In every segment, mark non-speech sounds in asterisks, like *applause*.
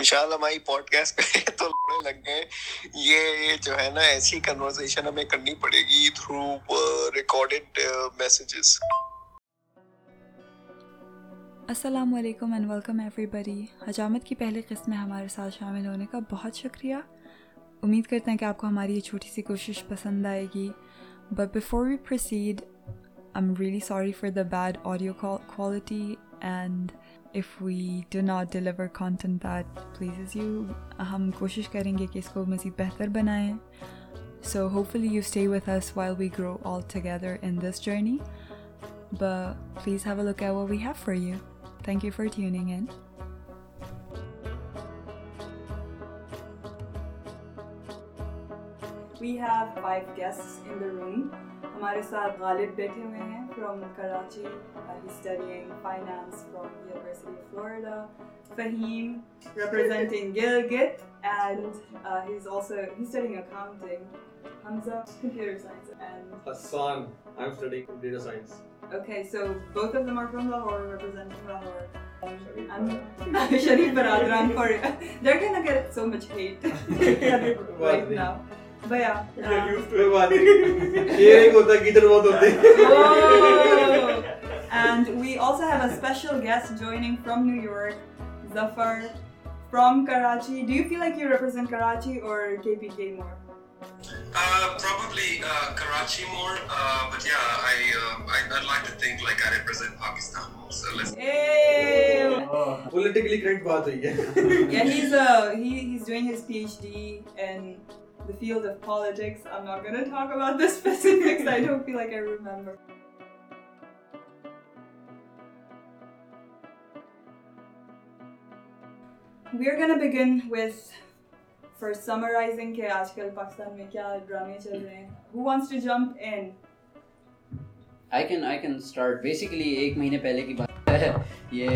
انشاءاللہ ہماری pod cost پہ *laughs* تو لگ گئے۔ یہ جو ہے نا، ایسی کنورسیشن ہمیں کرنی پڑے گی تھرو ریکارڈڈ میسیجز السلام علیکم اینڈ ویلکم ایوری بڑی حجامت کی پہلی قسط میں ہمارے ساتھ شامل ہونے کا بہت شکریہ۔ امید کرتے ہیں کہ آپ کو ہماری یہ چھوٹی سی کوشش پسند آئے گی۔ But before we proceed I am really sorry for the bad audio quality and if we do not deliver content that pleases you ہم کوشش کریں گے کہ اس کو مزید بہتر بنائیں۔ So hopefully you stay with us while we grow all together in this journey ب please have a look ever we have for you thank you for tuning and we have five guest in the room ہمارے ساتھ غالب بیٹھے ہوئے ہیں from Karachi studying finance from university of Florida Faheem representing Gilgit and he is also he studying accounting Hamza computer science and Hassan I am studying computer science Okay, so both of them are from Lahore, representing Lahore. Sharif Baradran *laughs* for *laughs* they're gonna get so much hate *laughs* right now. But yeah. Oh! And we also have a special guest joining from New York, Zafar from Karachi. Do you feel like you represent Karachi or KPK more? Uh, probably uh, Karachi more, uh, but yeah, I, uh, I I'd like to think like I represent Pakistan more. So let's. Hey! Correct بات ہوئی ہے Yeah, he's uh he he's doing his PhD in the field of politics. I'm not gonna talk about the specifics. I don't feel like I remember. We are gonna begin with first summarizing کہ آج کل پاکستان میں کیا ڈرامے چل رہے ہیں. Who wants to jump in? I can I can start basically ایک مہینے پہلے کی بات *laughs* یہ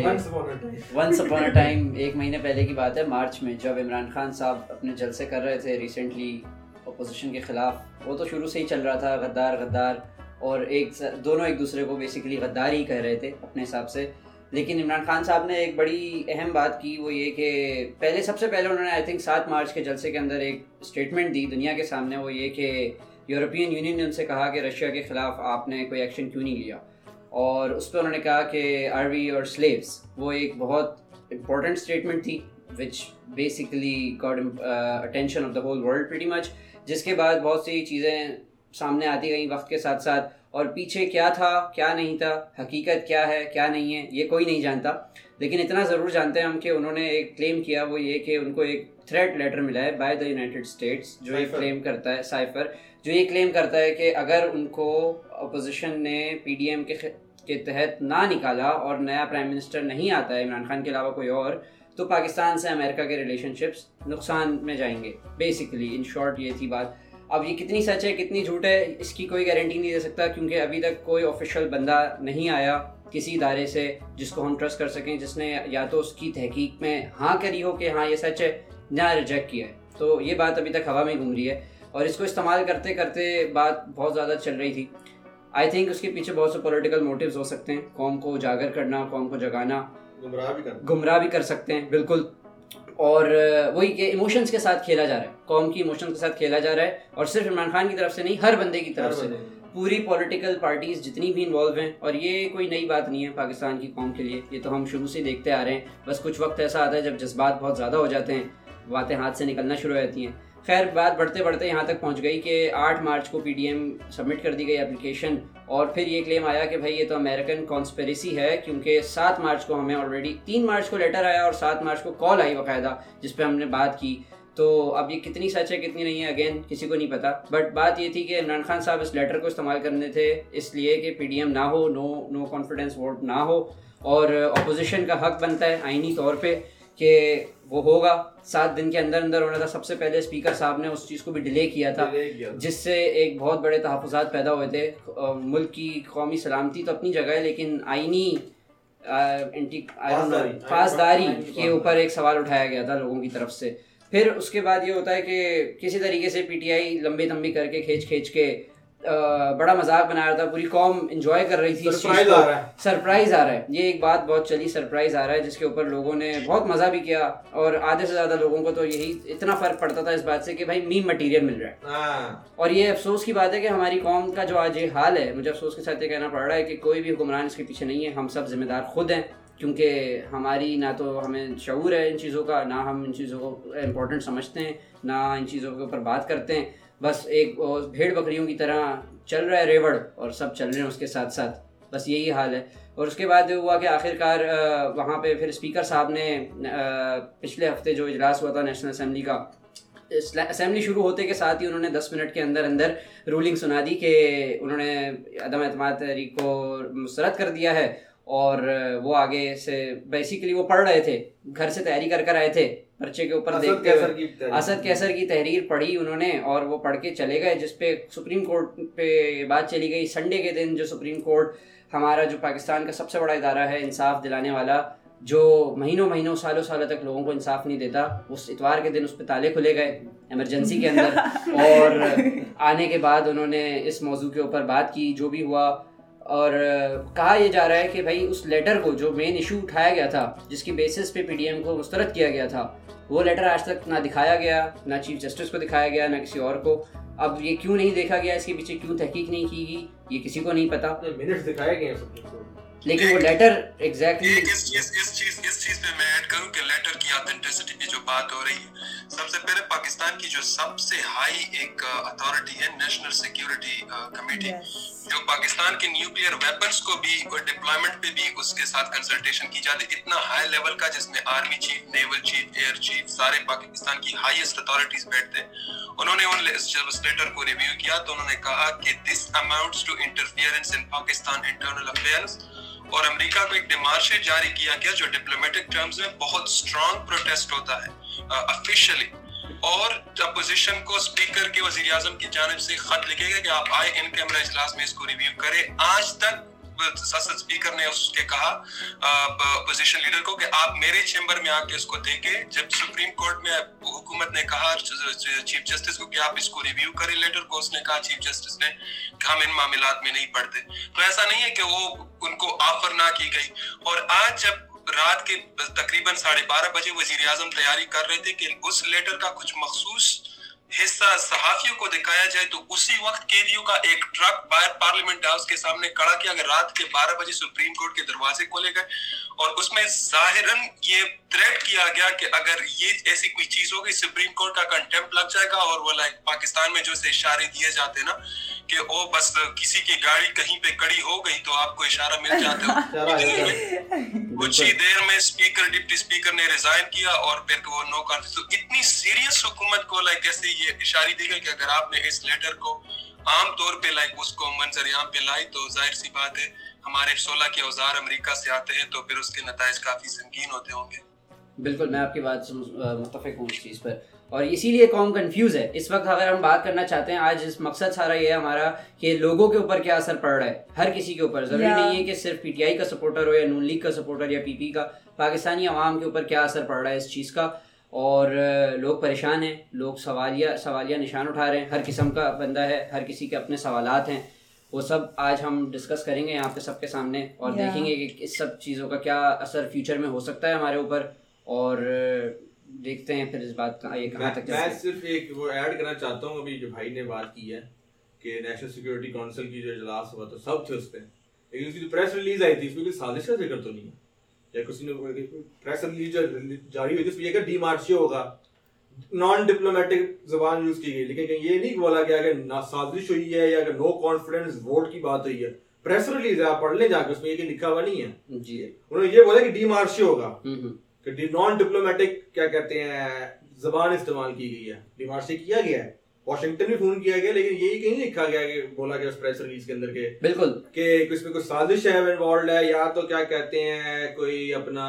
ونس اپون اے ٹائم ایک مہینے پہلے کی بات ہے مارچ میں جب عمران خان صاحب اپنے جلسے کر رہے تھے ریسنٹلی اپوزیشن کے خلاف وہ تو شروع سے ہی چل رہا تھا غدار غدار اور ایک دونوں ایک دوسرے کو بیسیکلی غدار ہی کہہ رہے تھے اپنے حساب سے۔ لیکن عمران خان صاحب نے ایک بڑی اہم بات کی وہ یہ کہ پہلے سب سے پہلے انہوں نے آئی تھنک سات مارچ کے جلسے کے اندر ایک اسٹیٹمنٹ دی دنیا کے سامنے وہ یہ کہ یورپین یونین نے ان سے کہا کہ رشیا کے خلاف آپ نے کوئی ایکشن کیوں نہیں لیا۔ اور اس پہ انہوں نے کہا کہ آروی اور سلیوس وہ ایک بہت امپورٹنٹ اسٹیٹمنٹ تھی which basically got attention of the whole world very much جس کے بعد بہت سی چیزیں سامنے آتی گئیں وقت کے ساتھ ساتھ اور پیچھے کیا تھا کیا نہیں تھا حقیقت کیا ہے کیا نہیں ہے یہ کوئی نہیں جانتا۔ لیکن اتنا ضرور جانتے ہیں ہم کہ انہوں نے ایک کلیم کیا وہ یہ کہ ان کو ایک تھریٹ لیٹر ملا ہے بائی دا یونائٹیڈ اسٹیٹس جو یہ کلیم کرتا ہے سائفر جو یہ کلیم کرتا ہے کہ اگر ان کو اپوزیشن نے پی ڈی ایم کے کے تحت نہ نکالا اور نیا پرائم منسٹر نہیں آتا ہے عمران خان کے علاوہ کوئی اور، تو پاکستان سے امریکہ کے ریلیشن شپس نقصان میں جائیں گے۔ بیسکلی ان شارٹ یہ تھی بات۔ اب یہ کتنی سچ ہے، کتنی جھوٹ ہے، اس کی کوئی گارنٹی نہیں دے سکتا کیونکہ ابھی تک کوئی آفیشیل بندہ نہیں آیا کسی ادارے سے جس کو ہم ٹرسٹ کر سکیں، جس نے یا تو اس کی تحقیق میں ہاں کری ہو کہ ہاں یہ سچ ہے، نہ ریجیکٹ کیا ہے۔ تو یہ بات ابھی تک ہوا میں گھوم رہی ہے اور اس کو استعمال کرتے کرتے بات بہت زیادہ چل رہی تھی۔ آئی تھنک اس کے پیچھے بہت سے پولیٹیکل موٹیوز ہو سکتے ہیں۔ قوم کو اجاگر کرنا قوم کو جگانا گمراہ بھی کر سکتے ہیں بالکل۔ اور وہی کہ ایموشنس کے ساتھ کھیلا جا رہا ہے۔ قوم کی ایموشنس کے ساتھ کھیلا جا رہا ہے۔ اور صرف عمران خان کی طرف سے نہیں ہر بندے کی طرف سے۔ پوری پولیٹیکل پارٹیز جتنی بھی انوالو ہیں اور یہ کوئی نئی بات نہیں ہے پاکستان کی قوم کے لیے۔ یہ تو ہم شروع سے دیکھتے آ رہے ہیں۔ بس کچھ وقت ایسا آتا ہے جب جذبات بہت زیادہ ہو جاتے ہیں باتیں ہاتھ سے نکلنا شروع ہو جاتی ہیں۔ خیر، بات بڑھتے بڑھتے یہاں تک پہنچ گئی کہ آٹھ مارچ کو پی ڈی ایم سبمٹ کر دی گئی اپلیکیشن اور پھر یہ کلیم آیا کہ بھائی یہ تو امیریکن کانسپریسی ہے، کیونکہ سات مارچ کو ہمیں آلریڈی تین مارچ کو لیٹر آیا اور سات مارچ کو کال آئی باقاعدہ، جس پہ ہم نے بات کی۔ تو اب یہ کتنی سچ ہے، کتنی نہیں ہے اگین کسی کو نہیں پتا۔ بٹ بات یہ تھی کہ عمران خان صاحب اس لیٹر کو استعمال کرنے تھے، اس لیے کہ پی ڈی ایم نہ ہو نو نو کانفیڈینس ووٹ نہ ہو۔ اور اپوزیشن کا حق بنتا ہے آئینی طور پہ کہ وہ ہوگا۔ سات دن کے اندر اندر ہونا تھا۔ سب سے پہلے اسپیکر صاحب نے اس چیز کو بھی ڈیلے کیا تھا جس سے ایک بہت بڑے تحفظات پیدا ہوئے تھے۔ ملک کی قومی سلامتی تو اپنی جگہ ہے لیکن آئینی پاسداری کے اوپر ایک سوال اٹھایا گیا تھا لوگوں کی طرف سے۔ پھر اس کے بعد یہ ہوتا ہے کہ کسی طریقے سے پی ٹی آئی لمبی تمبی کر کے کھینچ کھینچ کے بڑا مذاق بنا رہا تھا پوری قوم انجوائے کر رہی تھی سرپرائز آ رہا ہے۔ یہ ایک بات بہت چلی سرپرائز آ رہا ہے جس کے اوپر لوگوں نے بہت مزہ بھی کیا۔ اور آدھے سے زیادہ لوگوں کو تو یہی اتنا فرق پڑتا تھا اس بات سے کہ بھائی میم مٹیریل مل رہا ہے۔ ہاں۔ اور یہ افسوس کی بات ہے کہ ہماری قوم کا جو آج یہ حال ہے مجھے افسوس کے ساتھ یہ کہنا پڑ رہا ہے کہ کوئی بھی حکمران اس کے پیچھے نہیں ہے ہم سب ذمہ دار خود ہیں۔ کیونکہ ہماری نہ تو ہمیں شعور ہے ان چیزوں کا نہ ہم ان چیزوں کو امپورٹنٹ سمجھتے ہیں نہ ان چیزوں کے اوپر بات کرتے ہیں۔ بس ایک بھیڑ بکریوں کی طرح چل رہا ہے ریوڑ اور سب چل رہے ہیں اس کے ساتھ ساتھ۔ بس یہی حال ہے۔ اور اس کے بعد ہوا کہ آخر کار وہاں پہ پھر اسپیکر صاحب نے پچھلے ہفتے جو اجلاس ہوا تھا نیشنل اسمبلی کا اسمبلی شروع ہوتے کے ساتھ ہی انہوں نے دس منٹ کے اندر اندر رولنگ سنا دی کہ انہوں نے عدم اعتماد تحریک کو مسترد کر دیا ہے اور وہ آگے سے بیسیکلی وہ پڑھ رہے تھے، گھر سے تیاری کر کر آئے تھے۔ پرچے کے اوپر دیکھتے ہوئے اسد کیسر کی تحریر پڑھی انہوں نے اور وہ پڑھ کے چلے گئے جس پہ سپریم کورٹ پہ بات چلی گئی۔ سنڈے کے دن جو سپریم کورٹ ہمارا جو پاکستان کا سب سے بڑا ادارہ ہے انصاف دلانے والا جو مہینوں مہینوں سالوں سالوں تک لوگوں کو انصاف نہیں دیتا اس اتوار کے دن اس پہ تالے کھلے گئے ایمرجنسی کے اندر۔ *laughs* اور آنے کے بعد انہوں نے اس موضوع کے اوپر بات کی۔ جو بھی ہوا اور کہا یہ جا رہا ہے کہ بھائی اس لیٹر کو جو مین ایشو اٹھایا گیا تھا، جس کی بیسس پہ پی ڈی ایم کو مسترد کیا گیا تھا، وہ لیٹر آج تک نہ دکھایا گیا، نہ چیف جسٹس کو دکھایا گیا، نہ کسی اور کو۔ اب یہ کیوں نہیں دیکھا گیا؟ اس کے پیچھے کیوں تحقیق نہیں کی گئی؟ یہ کسی کو نہیں پتا۔ دکھائے گئے لیکن وہ لیٹر ایگزیکٹلی اس چیز اس چیز اس چیز پہ میں ایڈ کروں کہ لیٹر کی اتھینٹسٹی کی جو بات ہو رہی ہے سب سے پہلے پاکستان کی جو سب سے ہائی ایک اتھارٹی ہے نیشنل سیکیورٹی کمیٹی جو پاکستان کے نیوکلیئر ویپنز کو بھی اور ڈپلائمنٹ پہ بھی اس کے ساتھ کنسلٹیشن کی جاتی ہے اتنا ہائی لیول کا جس میں army chief naval chief air chief سارے پاکستان کی ہائیسٹ اتھارٹیز بیٹھتے ہیں۔ انہوں نے ان لیٹر کو ریویو کیا تو انہوں نے کہا کہ this amounts to interference in Pakistan internal affairs اور امریکہ کو ایک ڈیمارش جاری کیا گیا جو ڈپلومیٹک ٹرمز میں بہت سٹرانگ پروٹیسٹ ہوتا ہے افیشلی اور اپوزیشن کو سپیکر کے وزیر اعظم کی جانب سے خط لکھے گا کہ آپ آئے ان کیمرہ اجلاس میں اس کو ریویو کریں۔ آج تک سسد سپیکر نے اس کے کہا اپوزیشن لیڈر کو کہ آپ میرے چیمبر میں آ کے اس کو دیکھیں۔ جب سپریم کورٹ میں حکومت نے کہا چیف جسٹس کو کہ آپ اس کو ریویو کریں لیٹر کو، اس نے کہا چیف جسٹس نے کہ ہم ان معاملات میں نہیں پڑھتے۔ تو ایسا نہیں ہے کہ وہ ان کو آفر نہ کی گئی۔ اور آج جب رات کے تقریباً ساڑھے بارہ بجے وزیر اعظم تیاری کر رہے تھے کہ اس لیٹر کا کچھ مخصوص حصہ صحافیوں کو دکھایا جائے تو اسی وقت قیدیوں کا ایک ٹرک باہر پارلیمنٹ ہاؤس کے سامنے کڑا کیا اگر رات کے بارہ بجے سپریم کورٹ کے دروازے کھولے گئے اور اس میں ظاہراً یہ تھریٹ کیا گیا کہ اگر یہ ایسی کوئی چیز ہوگی سپریم کورٹ کا کنٹمپ لگ جائے گا اور وہ لائک پاکستان میں جو سے اشارے دیے جاتے نا کہ او بس کسی کی گاڑی کہیں پہ کڑی ہو گئی تو آپ کو اشارہ مل جاتا ہے۔ *laughs* کچھ ہی دیر میں اسپیکر ڈپٹی اسپیکر نے ریزائن کیا اور پھر وہ نو کانفرنس تو اتنی سیریس حکومت کو لائک جیسے یہ اشاری دی گئی کہ اگر آپ نے اس لیٹر کو عام طور پہ لائک اس کو منظر یہاں پہ لائی تو ظاہر سی بات ہے ہمارے سولہ کے اوزار امریکہ سے آتے ہیں تو پھر اس کے نتائج کافی سنگین ہوتے ہوں گے۔ بالکل میں آپ کی بات متفق ہوں اس چیز پر۔ اور اسی لیے قوم کنفیوز ہے۔ اس وقت اگر ہم بات کرنا چاہتے ہیں آج اس مقصد سارا یہ ہے ہمارا کہ لوگوں کے اوپر کیا اثر پڑ رہا ہے۔ ہر کسی کے اوپر۔ ضروری نہیں ہے کہ صرف پی ٹی آئی کا سپورٹر ہو یا نون لیگ کا سپورٹر یا پی پی کا۔ پاکستانی عوام کے اوپر کیا اثر پڑ رہا ہے اس چیز کا۔ اور لوگ پریشان ہیں۔ لوگ سوالیہ سوالیہ نشان اٹھا رہے ہیں۔ ہر قسم کا بندہ ہے۔ ہر کسی کے اپنے سوالات ہیں۔ وہ سب آج ہم ڈسکس کریں گے یہاں پہ سب کے سامنے اور دیکھیں گے کہ اس سب چیزوں کا کیا اثر فیوچر میں ہو سکتا ہے ہمارے اوپر۔ اور دیکھتے ہیں پھر اس بات کا یہ کہاں تک میں صرف ایک وہ ایڈ کرنا چاہتا ہوں ابھی جو بھائی نے بات کی ہے کہ نیشنل سیکورٹی کونسل کی جو اجلاس ہوا تھا سب تھے اس پہ۔ لیکن اس کی جو پریس ریلیز آئی تھی اس میں کوئی سازش کا ذکر تو نہیں ہے؟ یا کسی نے پریس ریلیز جاری ہوئی تھی اس میں یہ کہ ڈی مارچی ہوگا۔ نان ڈپلومیٹک زبان یوز کی گئی۔ لیکن یہ نہیں بولا گیا کہ سازش ہوئی ہے یا کہ نو کانفیڈنس ووٹ کی بات ہوئی ہے۔ پریس ریلیز ہے آپ پڑھ لیں جا کے اس میں یہ لکھا ہوا نہیں ہے۔ جی۔ انہوں نے یہ بولا کہ ڈی مارچی ہوگا کہ نان ڈپلومیٹک کیا کہتے ہیں زبان استعمال کی گئی ہے۔ ڈیمارسی کیا گیا ہے؟ واشنگٹن بھی فون کیا گیا لیکن یہی کہیں لکھا گیا کہ بولا گیا اس پریس ریلیز کے اندر کے بالکل۔ کہ اس میں کوئی سازش ہے انوالوڈ ہے یا تو کیا کہتے ہیں کوئی اپنا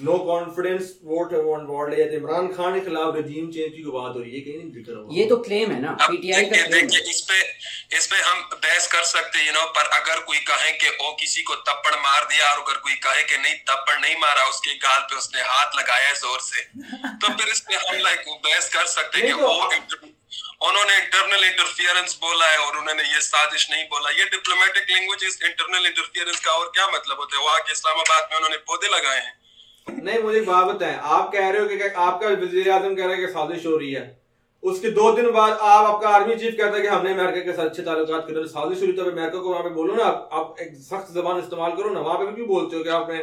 نو کانفیڈنس ووٹ انوالوڈ ہے عمران خان کے خلاف رجیم چینج کی بات ہو رہی ہے کہیں نہیں ذکر ہوا یہ تو کلیم ہے نا پی ٹی آئی کا کلیم اس پہ اس پہ ہم بحث کر سکتے ہیں نو پر اگر کوئی کہے کہ او کسی کو تپڑ مار دیا اور اگر کوئی کہے کہ نہیں تپڑ نہیں مارا اس کے گال پہ اس نے ہاتھ لگایا زور سے تو پھر اس پہ ہم لائک بحث کر سکتے ہیں کہ وہ انہوں نے انٹرنل انٹرفیئرنس بولا ہے اور انہوں نے یہ سازش نہیں بولا یہ ڈپلومیٹک لینگویج اس انٹرنل انٹرفیئرنس کا اور کیا مطلب ہوتا ہے وہاں کے اسلام آباد میں انہوں نے پودے لگائے ہیں نہیں، مجھے ایک بات بتائیں۔ آپ کہہ رہے ہو کہ آپ کا وزیر اعظم کہہ رہا ہے کہ سازش ہو رہی ہے۔ اس کے دو دن بعد آپ آپ کا آرمی چیف کہتا ہے کہ ہم نے امریکہ کے ساتھ اچھے تعلقات کر سازش ہوئی تو امریکہ کو وہاں پہ بولو نا آپ ایک سخت زبان استعمال کرو نا، وہاں پہ بھی بولتے ہو کہ آپ نے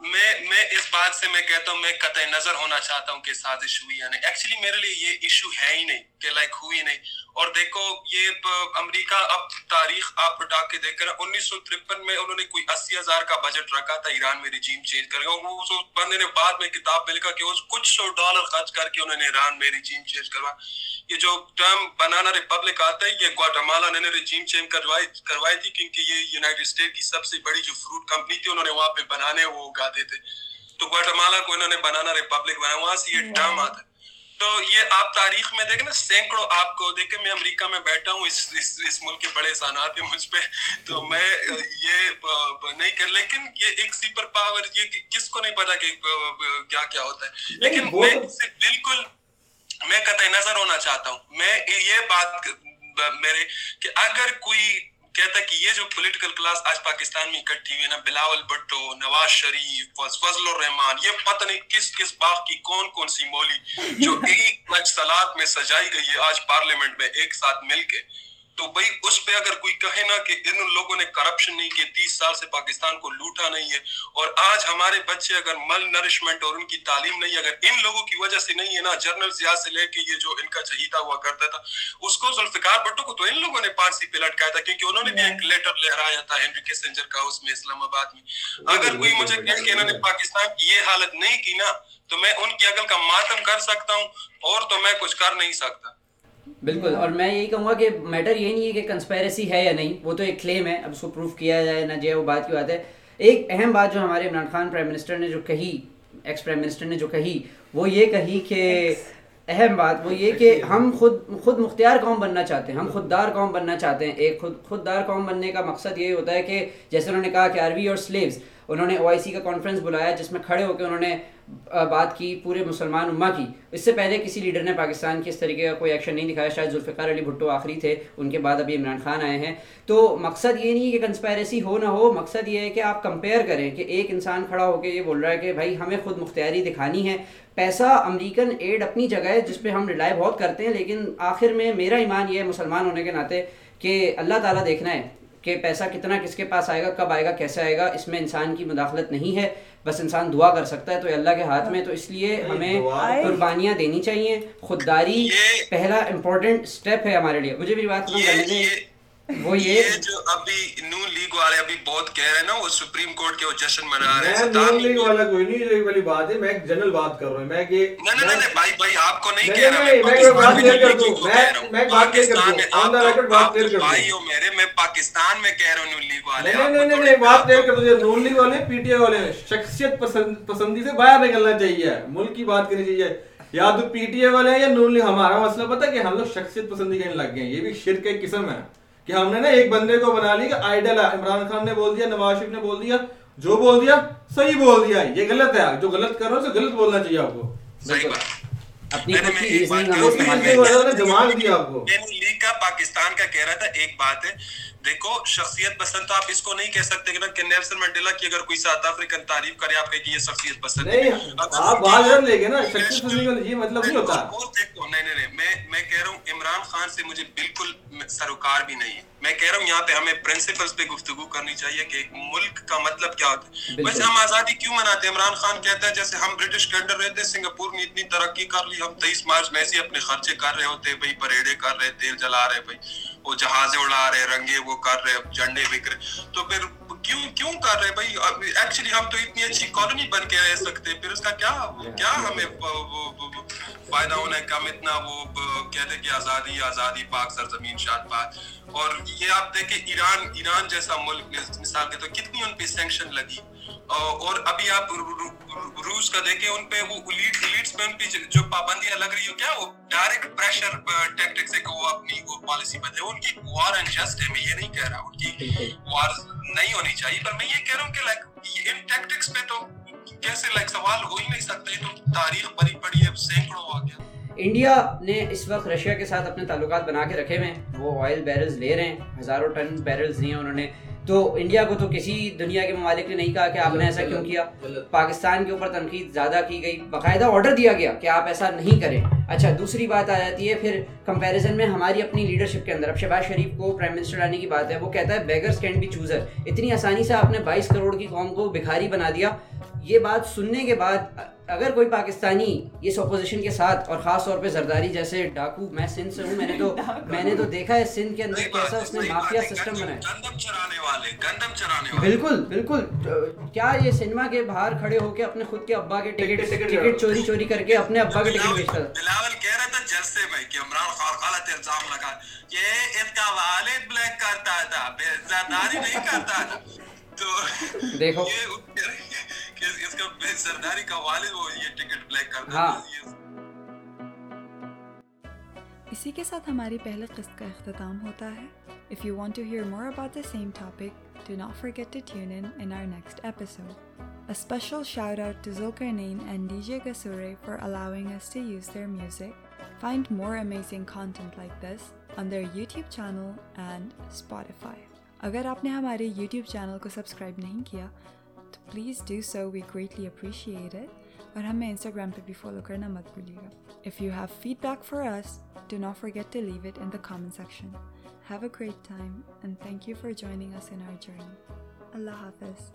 میں میں اس بات سے میں کہتا ہوں میں قطع نظر ہونا چاہتا ہوں کہ سازش ہوئی یا نہیں۔ ایکچولی میرے لیے یہ ایشو ہے ہی نہیں کہ لائک ہوئی نہیں۔ اور دیکھو یہ امریکہ اب تاریخ آپ کے دیکھ کر انیس سو ترپن میں انہوں نے کوئی اسی ہزار کا بجٹ رکھا تھا ایران میں ریجیم چینج گا وہ اس بندے نے بعد میں کتاب میں لکھا کہ کچھ سو ڈالر خرچ کر کے انہوں نے ایران میں ریجیم چینج کروا۔ یہ جو ٹرم بنانا ریپبلک آتا ہے یہ گواٹمالا نے ریجیم چینج کروائی کروائی تھی کیونکہ یہ یونائٹڈ اسٹیٹ کی سب سے بڑی جو فروٹ کمپنی تھی انہوں نے وہاں پہ بنانے وہ اگاتے تھے۔ تو گواٹمالا کو انہوں نے بنانا ریپبلک بنایا۔ وہاں سے یہ ٹرم آتا ہے۔ تو یہ آپ تاریخ میں دیکھیں نا سینکڑوں آپ کو دیکھیں میں امریکہ میں بیٹھا ہوں اس اس, اس ملک کے بڑے احسانات ہیں مجھ پہ۔ تو میں یہ نہیں کر لیکن یہ ایک سپر پاور یہ کس کو نہیں پتا کہ کیا کیا ہوتا ہے۔ لیکن میں بالکل میں قطع نظر ہونا چاہتا ہوں۔ میں یہ بات میرے کہ اگر کوئی کہتا ہے کہ یہ جو پولیٹیکل کلاس آج پاکستان میں اکٹھی ہوئی نا بلاول بھٹو نواز شریف فضل الرحمان یہ پتہ نہیں کس کس باغ کی کون کون سی مولی جو *laughs* ایک سلاد میں سجائی گئی ہے آج پارلیمنٹ میں ایک ساتھ مل کے۔ تو بھائی اس پہ اگر کوئی کہے نا کہ ان لوگوں نے کرپشن نہیں کی، تیس سال سے پاکستان کو لوٹا نہیں ہے، اور آج ہمارے بچے اگر مل نرشمنٹ اور ان کی تعلیم نہیں، اگر ان لوگوں کی وجہ سے نہیں ہے نا جرنل ضیاء سے لے کے یہ جو ان کا چہیتا ہوا کرتا تھا، اس کو ذوالفقار بھٹو کو تو ان لوگوں نے پانسی پہ لٹکایا تھا، کیونکہ انہوں نے بھی ایک لیٹر لہرایا تھا ہنری کیسنجر کا اس میں اسلام آباد میں۔ اگر کوئی مجھے کہے کہ انہوں نے پاکستان کی یہ حالت نہیں کی نا، تو میں ان کی عقل کا ماتم کر سکتا ہوں، اور تو میں کچھ کر نہیں سکتا۔ بالکل اور میں یہی کہوں گا کہ میٹر یہ نہیں ہے کہ کنسپیرسی ہے یا نہیں وہ تو ایک کلیم ہے اب اس کو پروف کیا جائے نہ جائے وہ بات کی بات ہے۔ ایک اہم بات جو ہمارے عمران خان پرائم منسٹر نے جو کہی ایکس پرائم منسٹر نے جو کہی وہ یہ کہی کہ اہم بات وہ یہ کہ ہم خود خود مختار قوم بننا چاہتے ہیں ہم خوددار قوم بننا چاہتے ہیں۔ ایک خود خوددار قوم بننے کا مقصد یہ ہوتا ہے کہ جیسے انہوں نے کہا کہ عربی اور سلیوز انہوں نے او آئی سی کا کانفرنس بلایا جس میں کھڑے ہو کے انہوں نے بات کی، پورے مسلمان اما کی۔ اس سے پہلے کسی لیڈر نے پاکستان کی اس طریقے کا کوئی ایکشن نہیں دکھایا۔ شاید ذوالفقار علی بھٹو آخری تھے، ان کے بعد ابھی عمران خان آئے ہیں۔ تو مقصد یہ نہیں کہ کنسپائریسی ہو نہ ہو، مقصد یہ ہے کہ آپ کمپیئر کریں کہ ایک انسان کھڑا ہو کے یہ بول رہا ہے کہ بھائی ہمیں خود مختاری دکھانی ہے۔ پیسہ امریکن ایڈ اپنی جگہ ہے جس پہ ہم ریلائی بہت کرتے ہیں، لیکن آخر میں میرا ایمان یہ ہے مسلمان ہونے کے ناطے کہ اللہ تعالیٰ دیکھنا ہے۔ کہ پیسہ کتنا کس کے پاس آئے گا کب آئے گا کیسے آئے گا اس میں انسان کی مداخلت نہیں ہے بس انسان دعا کر سکتا ہے تو اللہ کے ہاتھ میں تو اس لیے ہمیں قربانیاں دینی چاہیے۔ خودداری پہلا امپورٹنٹ سٹیپ ہے ہمارے لیے۔ مجھے بھی بات ختم کرنے دیں۔ وہ یہ جو ابھی نون لیگ والے ابھی بہت کہہ رہے ہیں نا وہ سپریم کورٹ کے وہ جشن منا رہے ہیں نون لیگ والا کوئی نہیں یہ والی بات ہے میں ایک جنرل بات کر رہا ہوں میں کہ نہیں نہیں نہیں بھائی بھائی آپ کو نہیں کہہ رہا میں میں بات کلیئر کر دوں میں میں بات کلیئر کر دوں آن دا ریکارڈ بات کلیئر کر دوں۔ بھائیو میرے میں پاکستان میں کہہ رہا ہوں نون لیگ والے نہیں نہیں نہیں بات کلیئر کر دو نون لیگ والے پی ٹی آئی والے شخصیت پسندی سے باہر نکلنا چاہیے ملک کی بات کرنی چاہیے۔ یا تو پی ٹی آئی والے ہیں یا نون لیگ ہمارا مسئلہ پتہ ہے کہ ہم لوگ شخصیت پسندی کہیں لگ گئے ہیں یہ بھی شرک ایک قسم ہے۔ کہ ہم نے نا ایک بندے کو بنا لی کہ آئیڈل ہے۔ عمران خان نے بول دیا نواز شریف نے بول دیا۔ جو بول دیا صحیح بول دیا۔ یہ غلط ہے۔ جو غلط کر رہا ہے غلط بولنا چاہیے آپ کو۔ صحیح بات۔ پاکستان کا کہہ رہا تھا ایک بات ہے۔ دیکھو شخصیت پسند تو آپ اس کو نہیں کہہ سکتے کہ نیلسن منڈیلا کی اگر کوئی ساؤتھ افریقن تعریف کرے آپ کہ یہ شخصیت پسند ہے۔ آپ بات کر لے گے نا شخصیت پسند یہ مطلب نہیں ہوتا۔ نہیں نہیں نہیں میں میں کہہ رہا ہوں عمران خان سے مجھے بالکل سروکار بھی نہیں ہے۔ میں کہہ رہا ہوں یہاں پہ ہمیں پرنسپلز پہ گفتگو کرنی چاہیے کہ ملک کا مطلب کیا ہوتا ہے۔ ویسے ہم آزادی کیوں مناتے ہیں؟ عمران خان کہتا ہے جیسے ہم برٹش کے انڈر رہتے سنگاپور نے اتنی ترقی کر لی ہم تیئیس مارچ میں سے اپنے خرچے کر رہے ہوتے بھائی پریڈے کر رہے تیل جلا رہے بھائی وہ جہازیں اڑا رہے رنگے وہ کر رہے، جھنڈے بک رہے۔ تو پھر کیوں کیوں کر رہے بھائی؟ ایکچولی ہم تو اتنی اچھی کالونی بن کے رہ سکتے۔ پھر اس کا کیا کیا ہمیں فائدہ ہونا ہے کم اتنا وہ کہتے کہ آزادی آزادی پاک، سرزمین شاد پاک۔ اور یہ آپ دیکھیں، ایران ایران جیسا ملک، مثال کے تو کتنی ان پہ سینکشن لگی۔ اور ابھی آپ روس کا دیکھیں، ان پہ وہ لیڈس پہ ان پہ جو پابندیاں لگ رہی ہو، کیا وہ ڈائریکٹ پریشر ٹیکٹک سے کہ وہ اپنی، وہ پالیسی بدلے ان کی وار انجسٹ ہے میں یہ نہیں کہہ رہا، ان کی وار نہیں ہونی چاہیے۔ پر میں یہ کہہ رہا ہوں کہ لائک ان ٹیکٹکس پہ تو کیسے لائک سوال ہو ہی نہیں سکتے تو تاریخ بڑی پڑی ہے، سینکڑوں ہو گیا۔ انڈیا نے اس وقت رشیا کے ساتھ اپنے تعلقات بنا کے رکھے ہوئے ہیں۔ وہ آئل بیرلز لے رہے ہیں، ہزاروں ٹن بیرلز لیے انہوں نے تو انڈیا کو تو کسی دنیا کے ممالک نے نہیں کہا کہ آپ نے ایسا کیوں کیا؟ پاکستان کے اوپر تنقید زیادہ کی گئی باقاعدہ آرڈر دیا گیا کہ آپ ایسا نہیں کریں۔ اچھا دوسری بات آ جاتی ہے پھر کمپیریزن میں ہماری اپنی لیڈرشپ کے اندر اب شہباز شریف کو پرائم منسٹر لانے کی بات ہے وہ کہتا ہے بیگرس کین بی چوزر اتنی آسانی سے آپ نے بائیس کروڑ کی قوم کو بکھاری بنا دیا۔ یہ بات سننے کے بعد اگر کوئی پاکستانی اس اپوزیشن کے ساتھ اور خاص طور پہ زرداری جیسے ڈاکو میں سندھ سے ہوں میں نے تو *laughs* میں نے تو دیکھا ہے سندھ کے اندر کیسا اس نے مافیا سسٹم بنایا۔ بالکل بالکل۔ کیا یہ سنیما کے باہر کھڑے ہو کے اپنے خود کے ابا کے ٹکٹ ٹکٹ چوری چوری کر کے اپنے ابا کے ٹکٹ بیچتا تھا۔ بلاول کہہ رہا تھا جلسے میں کہ عمران خان غلط الزام لگا۔ یہ اس کا والد بلیک کرتا تھا زرداری نہیں کرتا تھا۔ تو دیکھو۔ ہاں۔ اسی کے ساتھ ہماری پہلے قسط کا اختتام ہوتا ہے if you want to hear more about the same topic do not forget to tune in in our next episode A special shout out to Zulkarnain and DJ Gasure for allowing us to use their music. Find more amazing content like this on their YouTube channel and Spotify. اگر آپ نے ہمارے YouTube channel کو subscribe نہیں کیا تو please do so we greatly appreciate it اور ہمیں انسٹاگرام پہ بھی فالو کرنا مت بھولیے گا۔ If you have feedback for us do not forget to leave it in the comment section have a great time and thank you for joining us in our journey اللہ حافظ